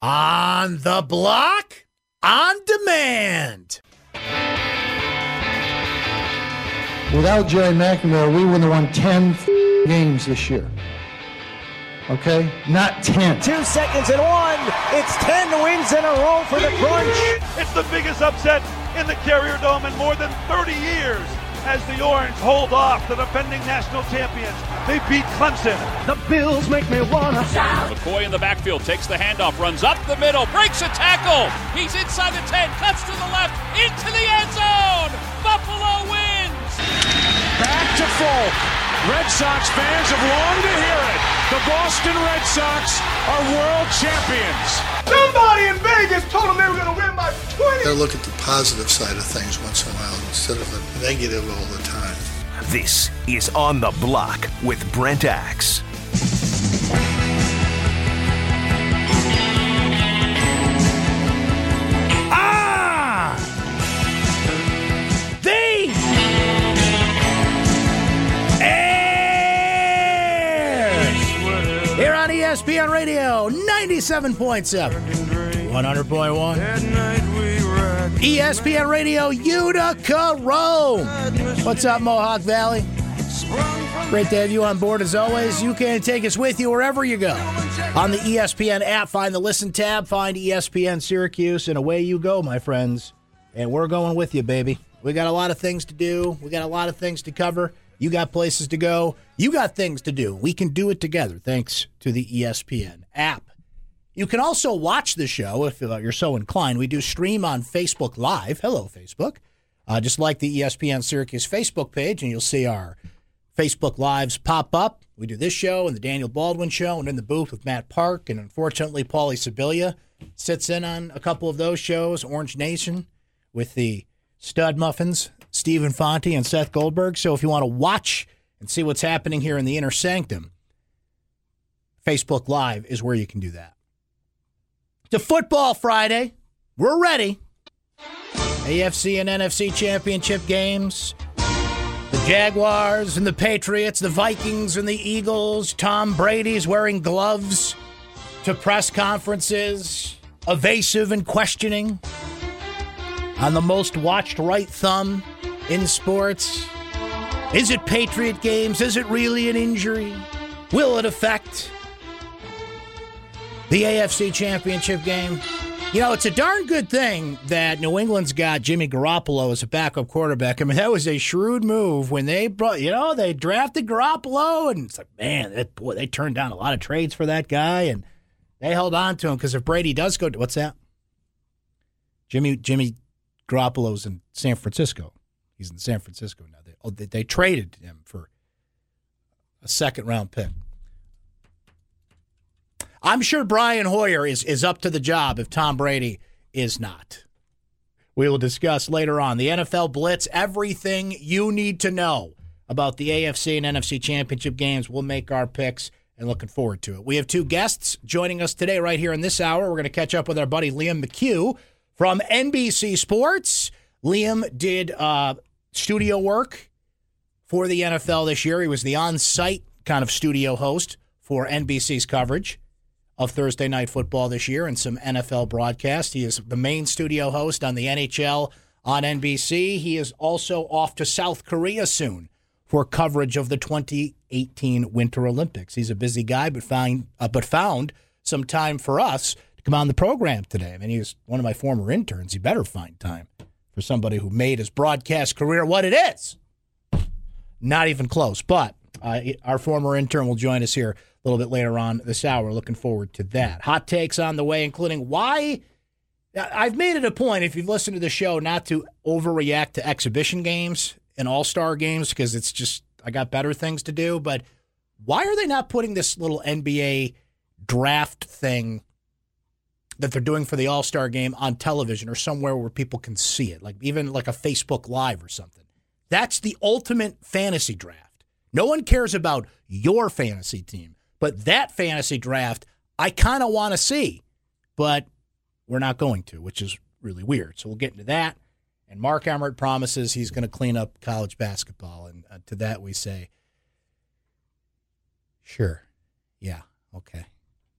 On the block, on demand. Without Gerry McNamara, we would have won 10 games this year. Okay? Not 10. Two seconds and one. It's 10 wins in a row for the Crunch. It's the biggest upset in the Carrier Dome in more than 30 years as the Orange hold off the defending national champions. They beat Clemson. The Bills make me wanna shout. McCoy in the backfield takes the handoff, runs up the middle, breaks a tackle. He's inside the 10, cuts to the left, into the end zone. Buffalo wins. Back to Folk. Red Sox fans have longed to hear it. The Boston Red Sox are world champions. Somebody in Vegas told them they were going to win by 20. They look at the positive side of things once in a while instead of the negative all the time. This is On the Block with Brent Axe. Ah! The Here on ESPN Radio, 97.7, 100.1. ESPN Radio, Utica, Rome. What's up, Mohawk Valley? Great to have you on board as always. You can take us with you wherever you go. On the ESPN app, find the Listen tab, find ESPN Syracuse, and away you go, my friends. And we're going with you, baby. We got a lot of things to do, we got a lot of things to cover. You got places to go. You got things to do. We can do it together thanks to the ESPN app. You can also watch the show if you're so inclined. We do stream on Facebook Live. Hello, Facebook. Uh, just like the ESPN Syracuse Facebook page, and you'll see our Facebook Lives pop up. We do this show and the Daniel Baldwin show, and in the booth with Matt Park. And unfortunately, Paulie Sibilia sits in on a couple of those shows. Orange Nation with the Stud Muffins Stephen Fonte and Seth Goldberg. So if you want to watch and see what's happening here in the inner sanctum, Facebook Live is where you can do that. A football Friday. We're ready. AFC and NFC championship games. The Jaguars and the Patriots, the Vikings and the Eagles. Tom Brady's wearing gloves to press conferences, evasive and questioning on the most watched right thumb in sports? Is it Patriot games? Is it really an injury? Will it affect the AFC Championship game? You know, it's a darn good thing that New England's got Jimmy Garoppolo as a backup quarterback. I mean, that was a shrewd move when they brought, you know, they drafted Garoppolo, and it's like, man, that, boy, they turned down a lot of trades for that guy, and they held on to him because if Brady does go, to, what's that? Jimmy Jimmy Garoppolo's in San Francisco. He's in San Francisco now. They, oh, they, they traded him for a second round pick. I'm sure Brian Hoyer is, is up to the job if Tom Brady is not. We will discuss later on the NFL Blitz, everything you need to know about the AFC and NFC championship games. We'll make our picks and looking forward to it. We have two guests joining us today, right here in this hour. We're going to catch up with our buddy Liam McHugh from NBC Sports. Liam did uh, studio work for the NFL this year. He was the on site kind of studio host for NBC's coverage of Thursday Night Football this year and some NFL broadcasts. He is the main studio host on the NHL on NBC. He is also off to South Korea soon for coverage of the 2018 Winter Olympics. He's a busy guy, but found uh, but found some time for us to come on the program today. I mean, he's one of my former interns. He better find time for somebody who made his broadcast career what it is. Not even close. But uh, our former intern will join us here a little bit later on this hour. Looking forward to that. Hot takes on the way, including why. I've made it a point, if you've listened to the show, not to overreact to exhibition games and all star games because it's just, I got better things to do. But why are they not putting this little NBA draft thing that they're doing for the All Star game on television or somewhere where people can see it, like even like a Facebook Live or something? That's the ultimate fantasy draft. No one cares about your fantasy team. But that fantasy draft, I kind of want to see, but we're not going to, which is really weird. So we'll get into that. And Mark Emmert promises he's going to clean up college basketball. And uh, to that we say, sure. Yeah, okay.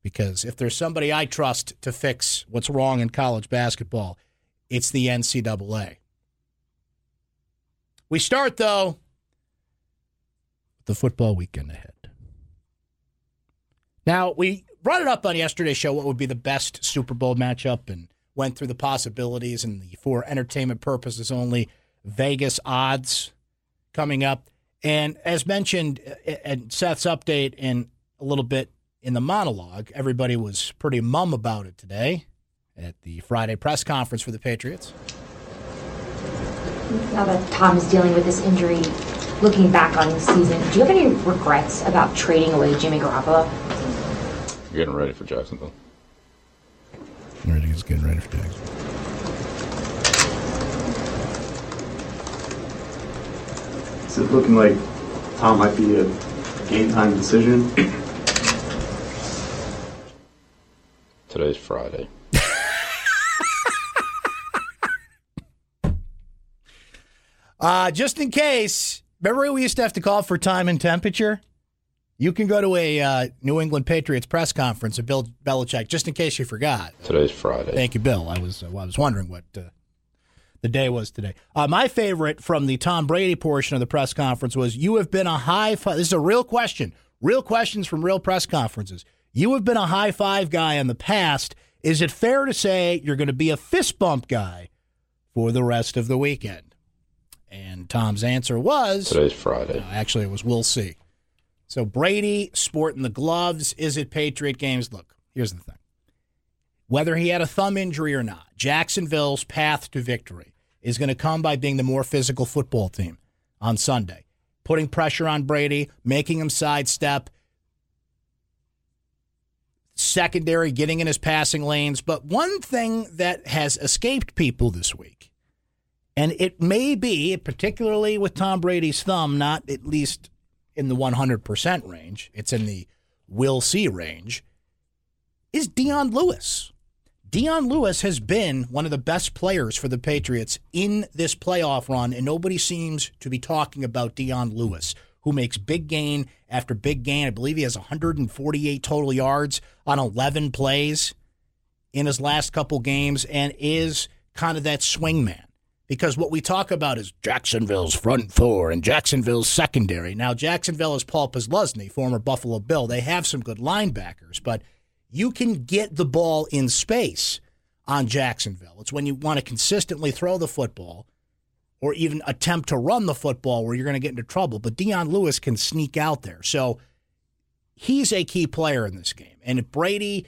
because if there's somebody I trust to fix what's wrong in college basketball, it's the NCAA. We start, though, with the football weekend ahead. Now, we brought it up on yesterday's show what would be the best Super Bowl matchup and went through the possibilities and the for entertainment purposes only Vegas odds coming up. And as mentioned at Seth's update and a little bit in the monologue, everybody was pretty mum about it today at the Friday press conference for the Patriots. Now that Tom is dealing with this injury, looking back on the season, do you have any regrets about trading away Jimmy Garoppolo? Getting ready for Jacksonville. Ready He's getting ready for Jacksonville. Is it looking like Tom might be a game time decision? Today's Friday. uh, just in case, remember we used to have to call for time and temperature? You can go to a uh, New England Patriots press conference at Bill Belichick, just in case you forgot. Today's Friday. Thank you, Bill. I was uh, I was wondering what uh, the day was today. Uh, my favorite from the Tom Brady portion of the press conference was, "You have been a high five." This is a real question. Real questions from real press conferences. You have been a high five guy in the past. Is it fair to say you're going to be a fist bump guy for the rest of the weekend? And Tom's answer was Today's Friday. actually, it was we'll see. So Brady sporting the gloves. Is it Patriot games? Look, here's the thing. Whether he had a thumb injury or not, Jacksonville's path to victory is going to come by being the more physical football team on Sunday, putting pressure on Brady, making him sidestep, secondary, getting in his passing lanes. But one thing that has escaped people this week, and it may be, particularly with Tom Brady's thumb, not at least in the 100% range, it's in the will see range, is Dion Lewis. Dion Lewis has been one of the best players for the Patriots in this playoff run, and nobody seems to be talking about Dion Lewis, who makes big gain after big gain. I believe he has 148 total yards on 11 plays in his last couple games and is kind of that swing man because what we talk about is Jacksonville's front four and Jacksonville's secondary. Now, Jacksonville is Paul Posluszny, former Buffalo Bill. They have some good linebackers, but you can get the ball in space on Jacksonville. It's when you want to consistently throw the football or even attempt to run the football where you're going to get into trouble. But Dion Lewis can sneak out there. So he's a key player in this game. And if Brady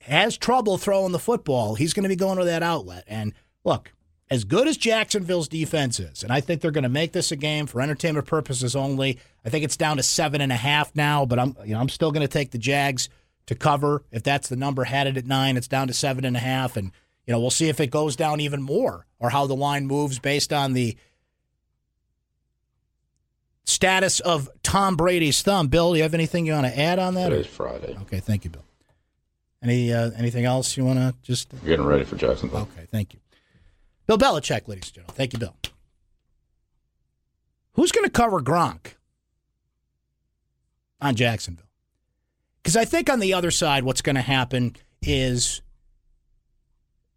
has trouble throwing the football, he's going to be going to that outlet. And look, as good as Jacksonville's defense is, and I think they're going to make this a game for entertainment purposes only. I think it's down to seven and a half now, but I'm you know I'm still going to take the Jags to cover. If that's the number, had it at nine, it's down to seven and a half, and you know we'll see if it goes down even more or how the line moves based on the status of Tom Brady's thumb. Bill, do you have anything you want to add on that? Today's Friday. Okay, thank you, Bill. Any uh, anything else you want to just getting ready for Jacksonville? Okay, thank you. Bill Belichick, ladies and gentlemen. Thank you, Bill. Who's going to cover Gronk on Jacksonville? Because I think on the other side, what's going to happen is,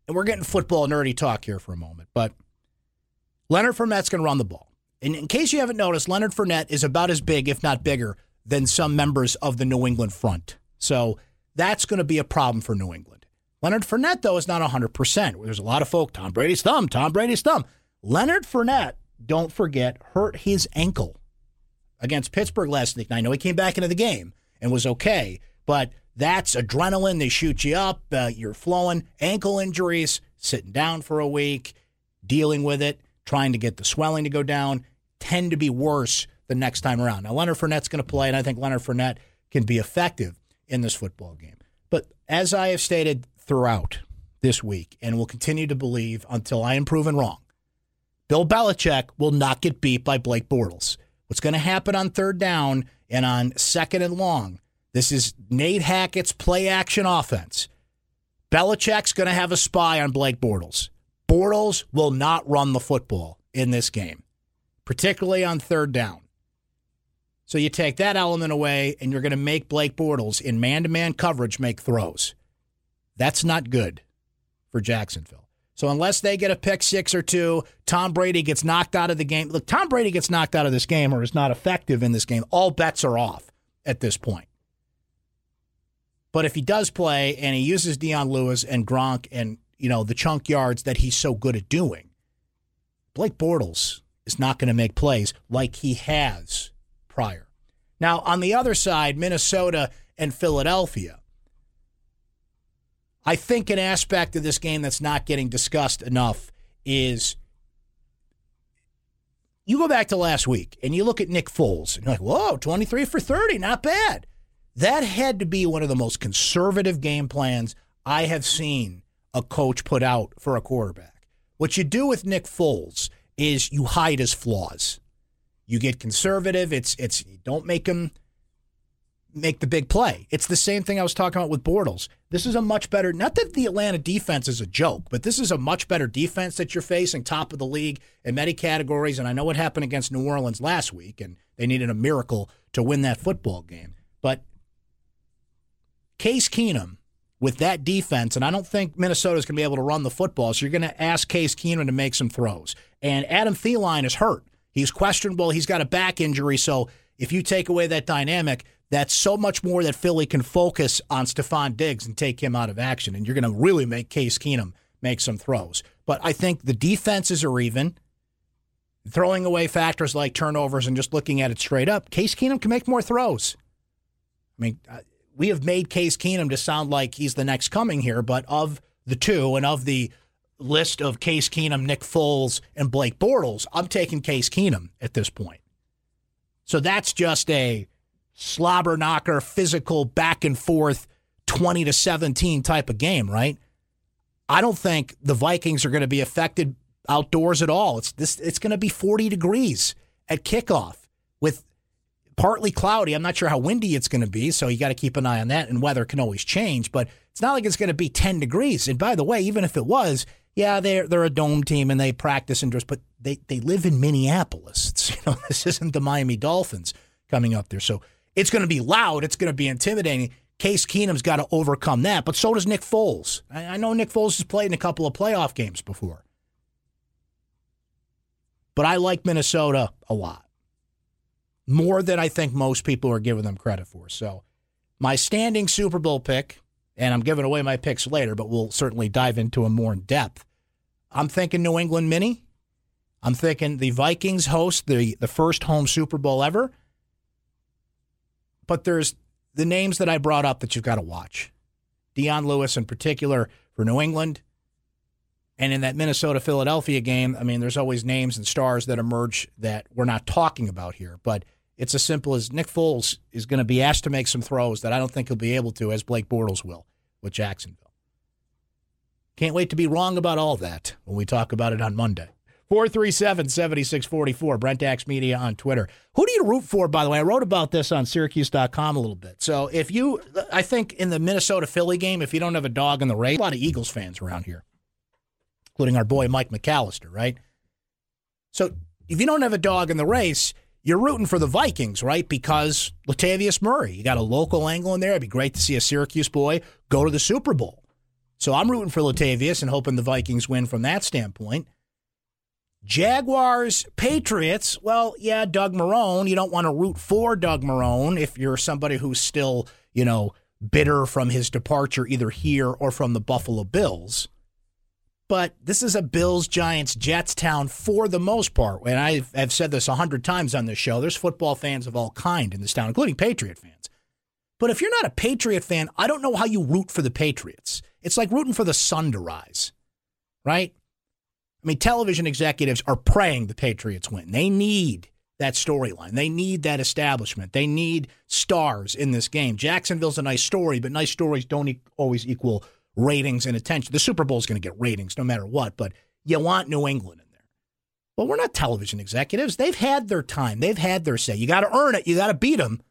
and we're getting football nerdy talk here for a moment, but Leonard Fournette's going to run the ball. And in case you haven't noticed, Leonard Fournette is about as big, if not bigger, than some members of the New England front. So that's going to be a problem for New England. Leonard Fournette, though, is not 100%. There's a lot of folk, Tom Brady's thumb, Tom Brady's thumb. Leonard Fournette, don't forget, hurt his ankle against Pittsburgh last week. I know he came back into the game and was okay, but that's adrenaline. They shoot you up, uh, you're flowing. Ankle injuries, sitting down for a week, dealing with it, trying to get the swelling to go down, tend to be worse the next time around. Now, Leonard Fournette's going to play, and I think Leonard Fournette can be effective in this football game. But as I have stated throughout this week and will continue to believe until I am proven wrong. Bill Belichick will not get beat by Blake Bortles. What's going to happen on third down and on second and long? This is Nate Hackett's play action offense. Belichick's going to have a spy on Blake Bortles. Bortles will not run the football in this game, particularly on third down. So you take that element away, and you're going to make Blake Bortles in man to man coverage make throws. That's not good for Jacksonville. So unless they get a pick six or two, Tom Brady gets knocked out of the game. Look, Tom Brady gets knocked out of this game or is not effective in this game. All bets are off at this point. But if he does play and he uses Dion Lewis and Gronk and you know the chunk yards that he's so good at doing, Blake Bortles is not going to make plays like he has prior. Now, on the other side, Minnesota and Philadelphia. I think an aspect of this game that's not getting discussed enough is you go back to last week and you look at Nick Foles and you're like, whoa, 23 for 30, not bad. That had to be one of the most conservative game plans I have seen a coach put out for a quarterback. What you do with Nick Foles is you hide his flaws. You get conservative. It's it's don't make him make the big play. It's the same thing I was talking about with Bortles. This is a much better not that the Atlanta defense is a joke, but this is a much better defense that you're facing, top of the league in many categories. And I know what happened against New Orleans last week, and they needed a miracle to win that football game. But Case Keenum with that defense, and I don't think Minnesota's going to be able to run the football, so you're going to ask Case Keenum to make some throws. And Adam Thielen is hurt. He's questionable. He's got a back injury. So if you take away that dynamic, that's so much more that Philly can focus on Stefon Diggs and take him out of action. And you're going to really make Case Keenum make some throws. But I think the defenses are even. Throwing away factors like turnovers and just looking at it straight up, Case Keenum can make more throws. I mean, uh, we have made Case Keenum to sound like he's the next coming here, but of the two and of the list of Case Keenum, Nick Foles, and Blake Bortles, I'm taking Case Keenum at this point. So that's just a slobber knocker, physical, back and forth, 20 to 17 type of game, right? I don't think the Vikings are going to be affected outdoors at all. It's this it's going to be 40 degrees at kickoff with partly cloudy. I'm not sure how windy it's going to be, so you got to keep an eye on that and weather can always change, but it's not like it's going to be 10 degrees. And by the way, even if it was, yeah, they're they're a dome team and they practice indoors, but they they live in Minneapolis. It's, you know, this isn't the Miami Dolphins coming up there, so it's going to be loud. It's going to be intimidating. Case Keenum's got to overcome that, but so does Nick Foles. I, I know Nick Foles has played in a couple of playoff games before, but I like Minnesota a lot more than I think most people are giving them credit for. So, my standing Super Bowl pick, and I'm giving away my picks later, but we'll certainly dive into them more in depth. I'm thinking New England Mini. I'm thinking the Vikings host the, the first home Super Bowl ever. But there's the names that I brought up that you've got to watch. Dion Lewis, in particular, for New England. And in that Minnesota Philadelphia game, I mean, there's always names and stars that emerge that we're not talking about here. But it's as simple as Nick Foles is going to be asked to make some throws that I don't think he'll be able to, as Blake Bortles will with Jacksonville. Can't wait to be wrong about all that when we talk about it on Monday. 437 7644, Brent Axe Media on Twitter. Who do you root for, by the way? I wrote about this on Syracuse.com a little bit. So if you, I think in the Minnesota Philly game, if you don't have a dog in the race, a lot of Eagles fans around here, including our boy Mike McAllister, right? So if you don't have a dog in the race, you're rooting for the Vikings, right? Because Latavius Murray, you got a local angle in there. It'd be great to see a Syracuse boy go to the Super Bowl. So I'm rooting for Latavius and hoping the Vikings win from that standpoint. Jaguars, Patriots. Well, yeah, Doug Marrone. You don't want to root for Doug Marrone if you're somebody who's still, you know, bitter from his departure either here or from the Buffalo Bills. But this is a Bills, Giants, Jets town for the most part. And I've, I've said this a hundred times on this show. There's football fans of all kind in this town, including Patriot fans. But if you're not a Patriot fan, I don't know how you root for the Patriots. It's like rooting for the sun to rise, right? I mean, television executives are praying the Patriots win. They need that storyline. They need that establishment. They need stars in this game. Jacksonville's a nice story, but nice stories don't e- always equal ratings and attention. The Super Bowl is going to get ratings no matter what, but you want New England in there. Well, we're not television executives. They've had their time. They've had their say. You got to earn it. You got to beat them.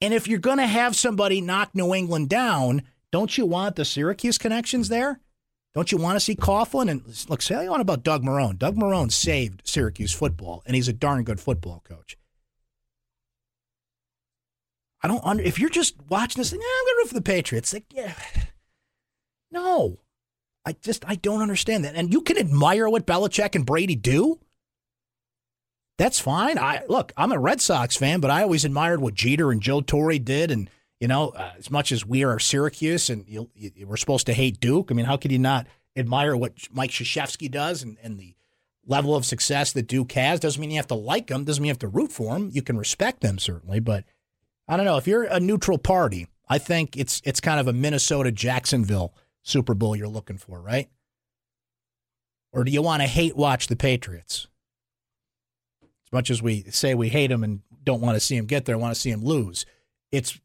And if you're going to have somebody knock New England down, don't you want the Syracuse connections there? Don't you want to see Coughlin? And look, say what about Doug Marrone. Doug Marrone saved Syracuse football, and he's a darn good football coach. I don't under if you're just watching this, thing, I'm gonna root for the Patriots. Like, yeah. No. I just I don't understand that. And you can admire what Belichick and Brady do. That's fine. I look, I'm a Red Sox fan, but I always admired what Jeter and Joe Torre did and you know, uh, as much as we are Syracuse and you, you, we're supposed to hate Duke, I mean, how could you not admire what Mike Krzyzewski does and, and the level of success that Duke has? Doesn't mean you have to like them. Doesn't mean you have to root for them. You can respect them certainly, but I don't know. If you're a neutral party, I think it's it's kind of a Minnesota Jacksonville Super Bowl you're looking for, right? Or do you want to hate watch the Patriots? As much as we say we hate them and don't want to see them get there, want to see them lose. It's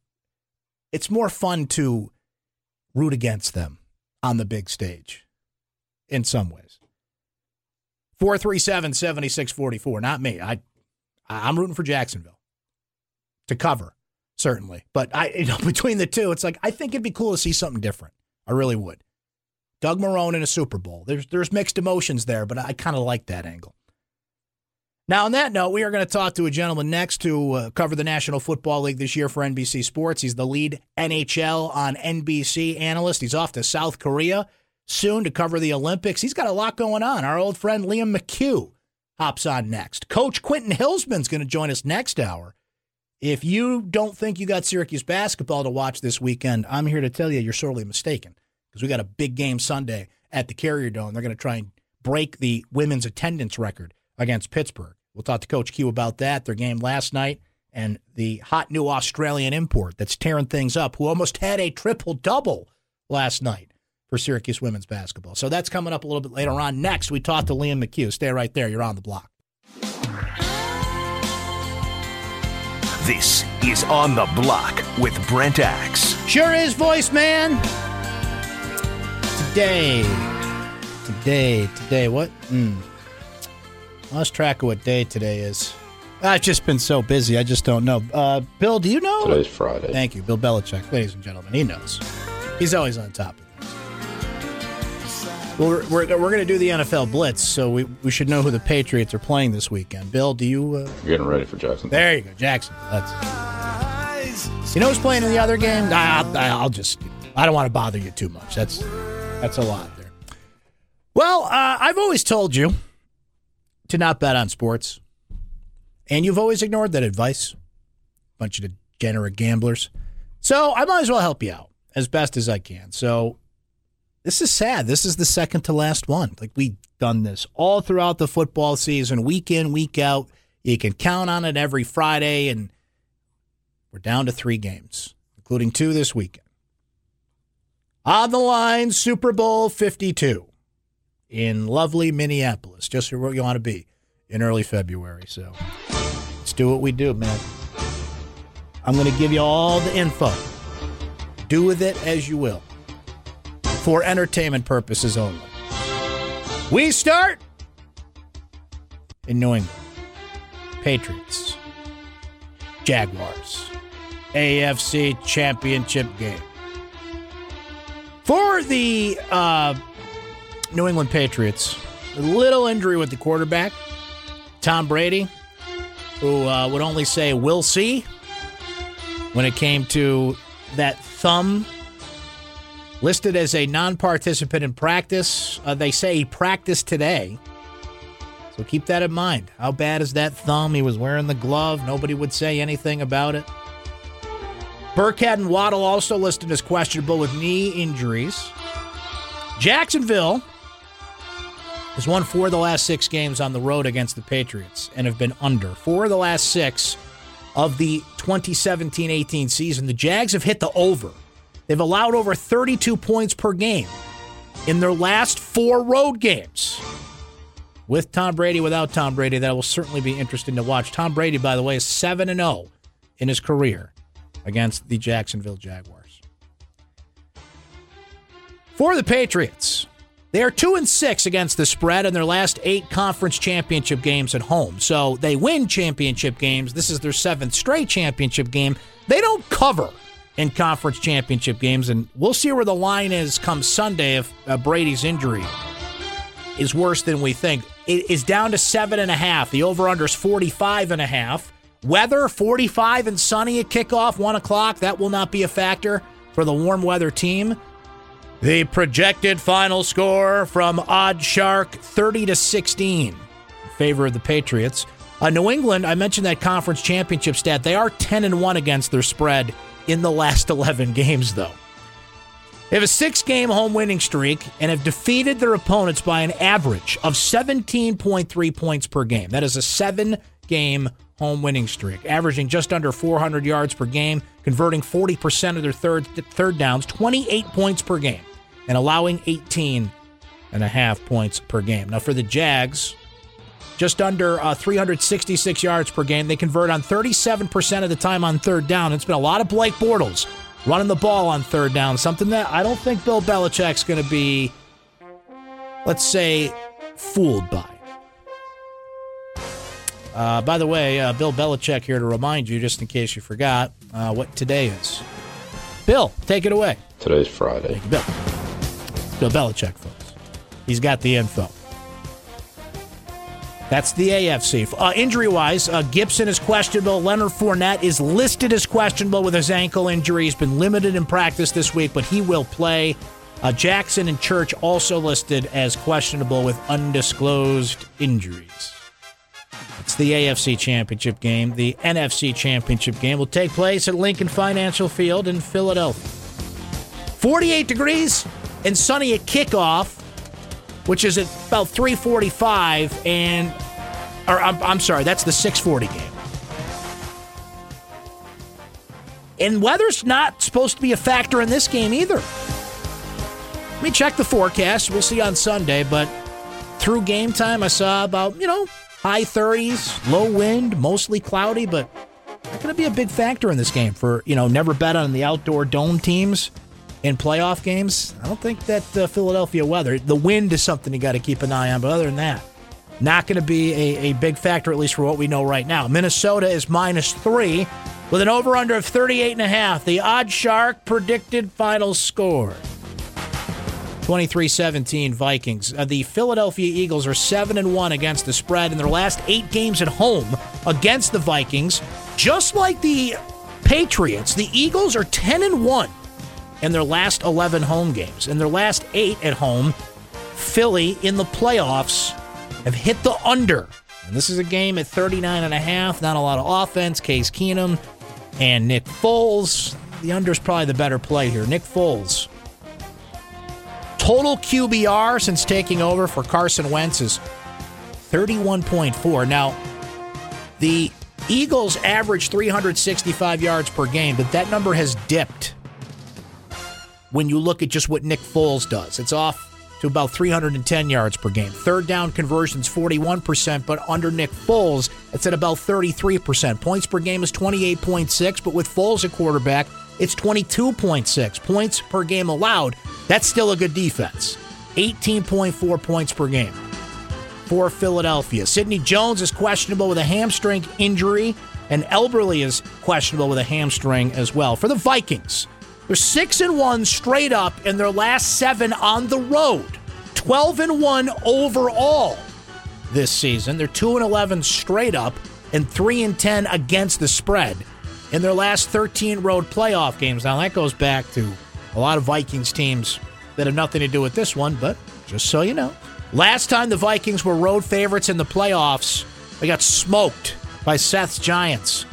it's more fun to root against them on the big stage in some ways. 437 7644. Not me. I, I'm rooting for Jacksonville to cover, certainly. But I, you know, between the two, it's like, I think it'd be cool to see something different. I really would. Doug Marrone in a Super Bowl. There's, there's mixed emotions there, but I kind of like that angle. Now, on that note, we are going to talk to a gentleman next to uh, cover the National Football League this year for NBC Sports. He's the lead NHL on NBC analyst. He's off to South Korea soon to cover the Olympics. He's got a lot going on. Our old friend Liam McHugh hops on next. Coach Quentin Hillsman's going to join us next hour. If you don't think you got Syracuse basketball to watch this weekend, I'm here to tell you you're sorely mistaken because we got a big game Sunday at the Carrier Dome. They're going to try and break the women's attendance record against Pittsburgh. We'll talk to Coach Q about that, their game last night, and the hot new Australian import that's tearing things up, who almost had a triple double last night for Syracuse women's basketball. So that's coming up a little bit later on. Next, we talk to Liam McHugh. Stay right there. You're on the block. This is On the Block with Brent Axe. Sure is, voice man. Today, today, today, what? Mm. Lost track of what day today is. I've just been so busy. I just don't know. Uh, Bill, do you know? Today's Friday. Thank you, Bill Belichick, ladies and gentlemen. He knows. He's always on top of things. Well, we're, we're, we're going to do the NFL Blitz, so we, we should know who the Patriots are playing this weekend. Bill, do you? Uh... You're getting ready for Jackson. There you go, Jackson. That's. You know who's playing in the other game? I'll, I'll just. I don't want to bother you too much. That's that's a lot there. Well, uh, I've always told you to not bet on sports. And you've always ignored that advice. Bunch of degenerate gamblers. So I might as well help you out as best as I can. So this is sad. This is the second to last one. Like we've done this all throughout the football season, week in, week out. You can count on it every Friday, and we're down to three games, including two this weekend. On the line, Super Bowl 52 in lovely Minneapolis, just where you want to be in early February. So let's do what we do, man. I'm going to give you all the info. Do with it as you will for entertainment purposes only. We start in New England. Patriots, Jaguars, AFC Championship game. For the uh, New England Patriots, a little injury with the quarterback, Tom Brady, who uh, would only say, we'll see, when it came to that thumb listed as a non participant in practice. Uh, they say he practiced today. So keep that in mind. How bad is that thumb? He was wearing the glove. Nobody would say anything about it. Burkhead and Waddle also listed as questionable with knee injuries. Jacksonville has won four of the last six games on the road against the Patriots and have been under. Four of the last six of the 2017 18 season. The Jags have hit the over. They've allowed over 32 points per game in their last four road games. With Tom Brady, without Tom Brady, that will certainly be interesting to watch. Tom Brady, by the way, is 7 0 in his career against the Jacksonville Jaguars. For the Patriots, they are 2 and 6 against the spread in their last 8 conference championship games at home. So they win championship games. This is their 7th straight championship game. They don't cover in conference championship games and we'll see where the line is come Sunday if uh, Brady's injury is worse than we think. It is down to seven and a half. The over under is 45 and a half. Weather 45 and sunny at kickoff, 1 o'clock. That will not be a factor for the warm weather team. The projected final score from Odd Shark 30 to 16 in favor of the Patriots. Uh, New England, I mentioned that conference championship stat. They are 10 and 1 against their spread in the last 11 games, though. They have a six game home winning streak and have defeated their opponents by an average of 17.3 points per game. That is a seven game home winning streak, averaging just under 400 yards per game, converting 40% of their third, third downs, 28 points per game, and allowing 18 and a half points per game. Now, for the Jags, just under uh, 366 yards per game. They convert on 37% of the time on third down. It's been a lot of Blake Bortles running the ball on third down, something that I don't think Bill Belichick's going to be, let's say, fooled by. Uh, by the way, uh, Bill Belichick here to remind you, just in case you forgot, uh, what today is. Bill, take it away. Today's Friday. Bill. Bill Belichick, folks. He's got the info. That's the AFC. Uh, injury wise, uh, Gibson is questionable. Leonard Fournette is listed as questionable with his ankle injury. He's been limited in practice this week, but he will play. Uh, Jackson and Church also listed as questionable with undisclosed injuries. It's the AFC Championship game. The NFC Championship game will take place at Lincoln Financial Field in Philadelphia. 48 degrees and sunny at kickoff which is at about 345 and or I'm, I'm sorry that's the 640 game and weather's not supposed to be a factor in this game either let me check the forecast we'll see on sunday but through game time i saw about you know high 30s low wind mostly cloudy but not going to be a big factor in this game for you know never bet on the outdoor dome teams in playoff games. I don't think that uh, Philadelphia weather, the wind is something you got to keep an eye on. But other than that, not going to be a, a big factor, at least for what we know right now. Minnesota is minus three with an over under of 38 and a half. The odd shark predicted final score. 23-17 Vikings. Uh, the Philadelphia Eagles are 7 and 1 against the spread in their last 8 games at home against the Vikings. Just like the Patriots, the Eagles are 10 and 1 in their last 11 home games. In their last eight at home, Philly in the playoffs have hit the under. And this is a game at 39 and a half, not a lot of offense. Case Keenum and Nick Foles. The under is probably the better play here. Nick Foles. Total QBR since taking over for Carson Wentz is 31.4. Now, the Eagles average 365 yards per game, but that number has dipped when you look at just what Nick Foles does. It's off to about 310 yards per game. Third down conversions 41%, but under Nick Foles, it's at about 33%. Points per game is 28.6, but with Foles at quarterback, it's 22.6. Points per game allowed, that's still a good defense. 18.4 points per game for Philadelphia. Sidney Jones is questionable with a hamstring injury, and Elberly is questionable with a hamstring as well. For the Vikings, they're six and one straight up in their last seven on the road. Twelve and one overall this season. They're two and eleven straight up and three and ten against the spread in their last 13 road playoff games. Now that goes back to a lot of Vikings teams that have nothing to do with this one, but just so you know. Last time the Vikings were road favorites in the playoffs, they got smoked by Seth's Giants.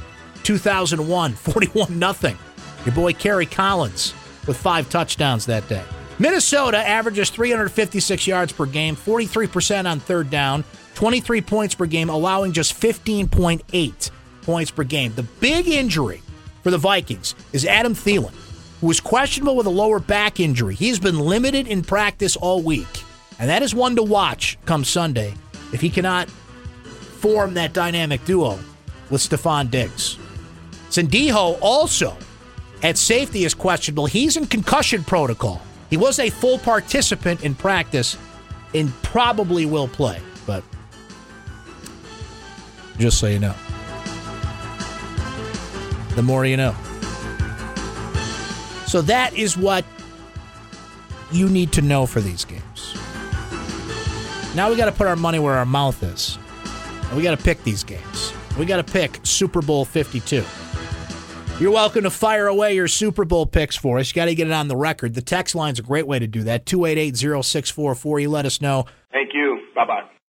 2001, 41 nothing. Your boy Kerry Collins with five touchdowns that day. Minnesota averages 356 yards per game, 43% on third down, 23 points per game, allowing just 15.8 points per game. The big injury for the Vikings is Adam Thielen, is questionable with a lower back injury. He's been limited in practice all week, and that is one to watch come Sunday if he cannot form that dynamic duo with Stefon Diggs. Sendejo also at safety is questionable. He's in concussion protocol. He was a full participant in practice and probably will play, but just so you know. The more you know. So that is what you need to know for these games. Now we got to put our money where our mouth is. And we got to pick these games. We got to pick Super Bowl 52. You're welcome to fire away your Super Bowl picks for us. You got to get it on the record. The text line's a great way to do that. 288 0644. You let us know. Thank you. Bye bye.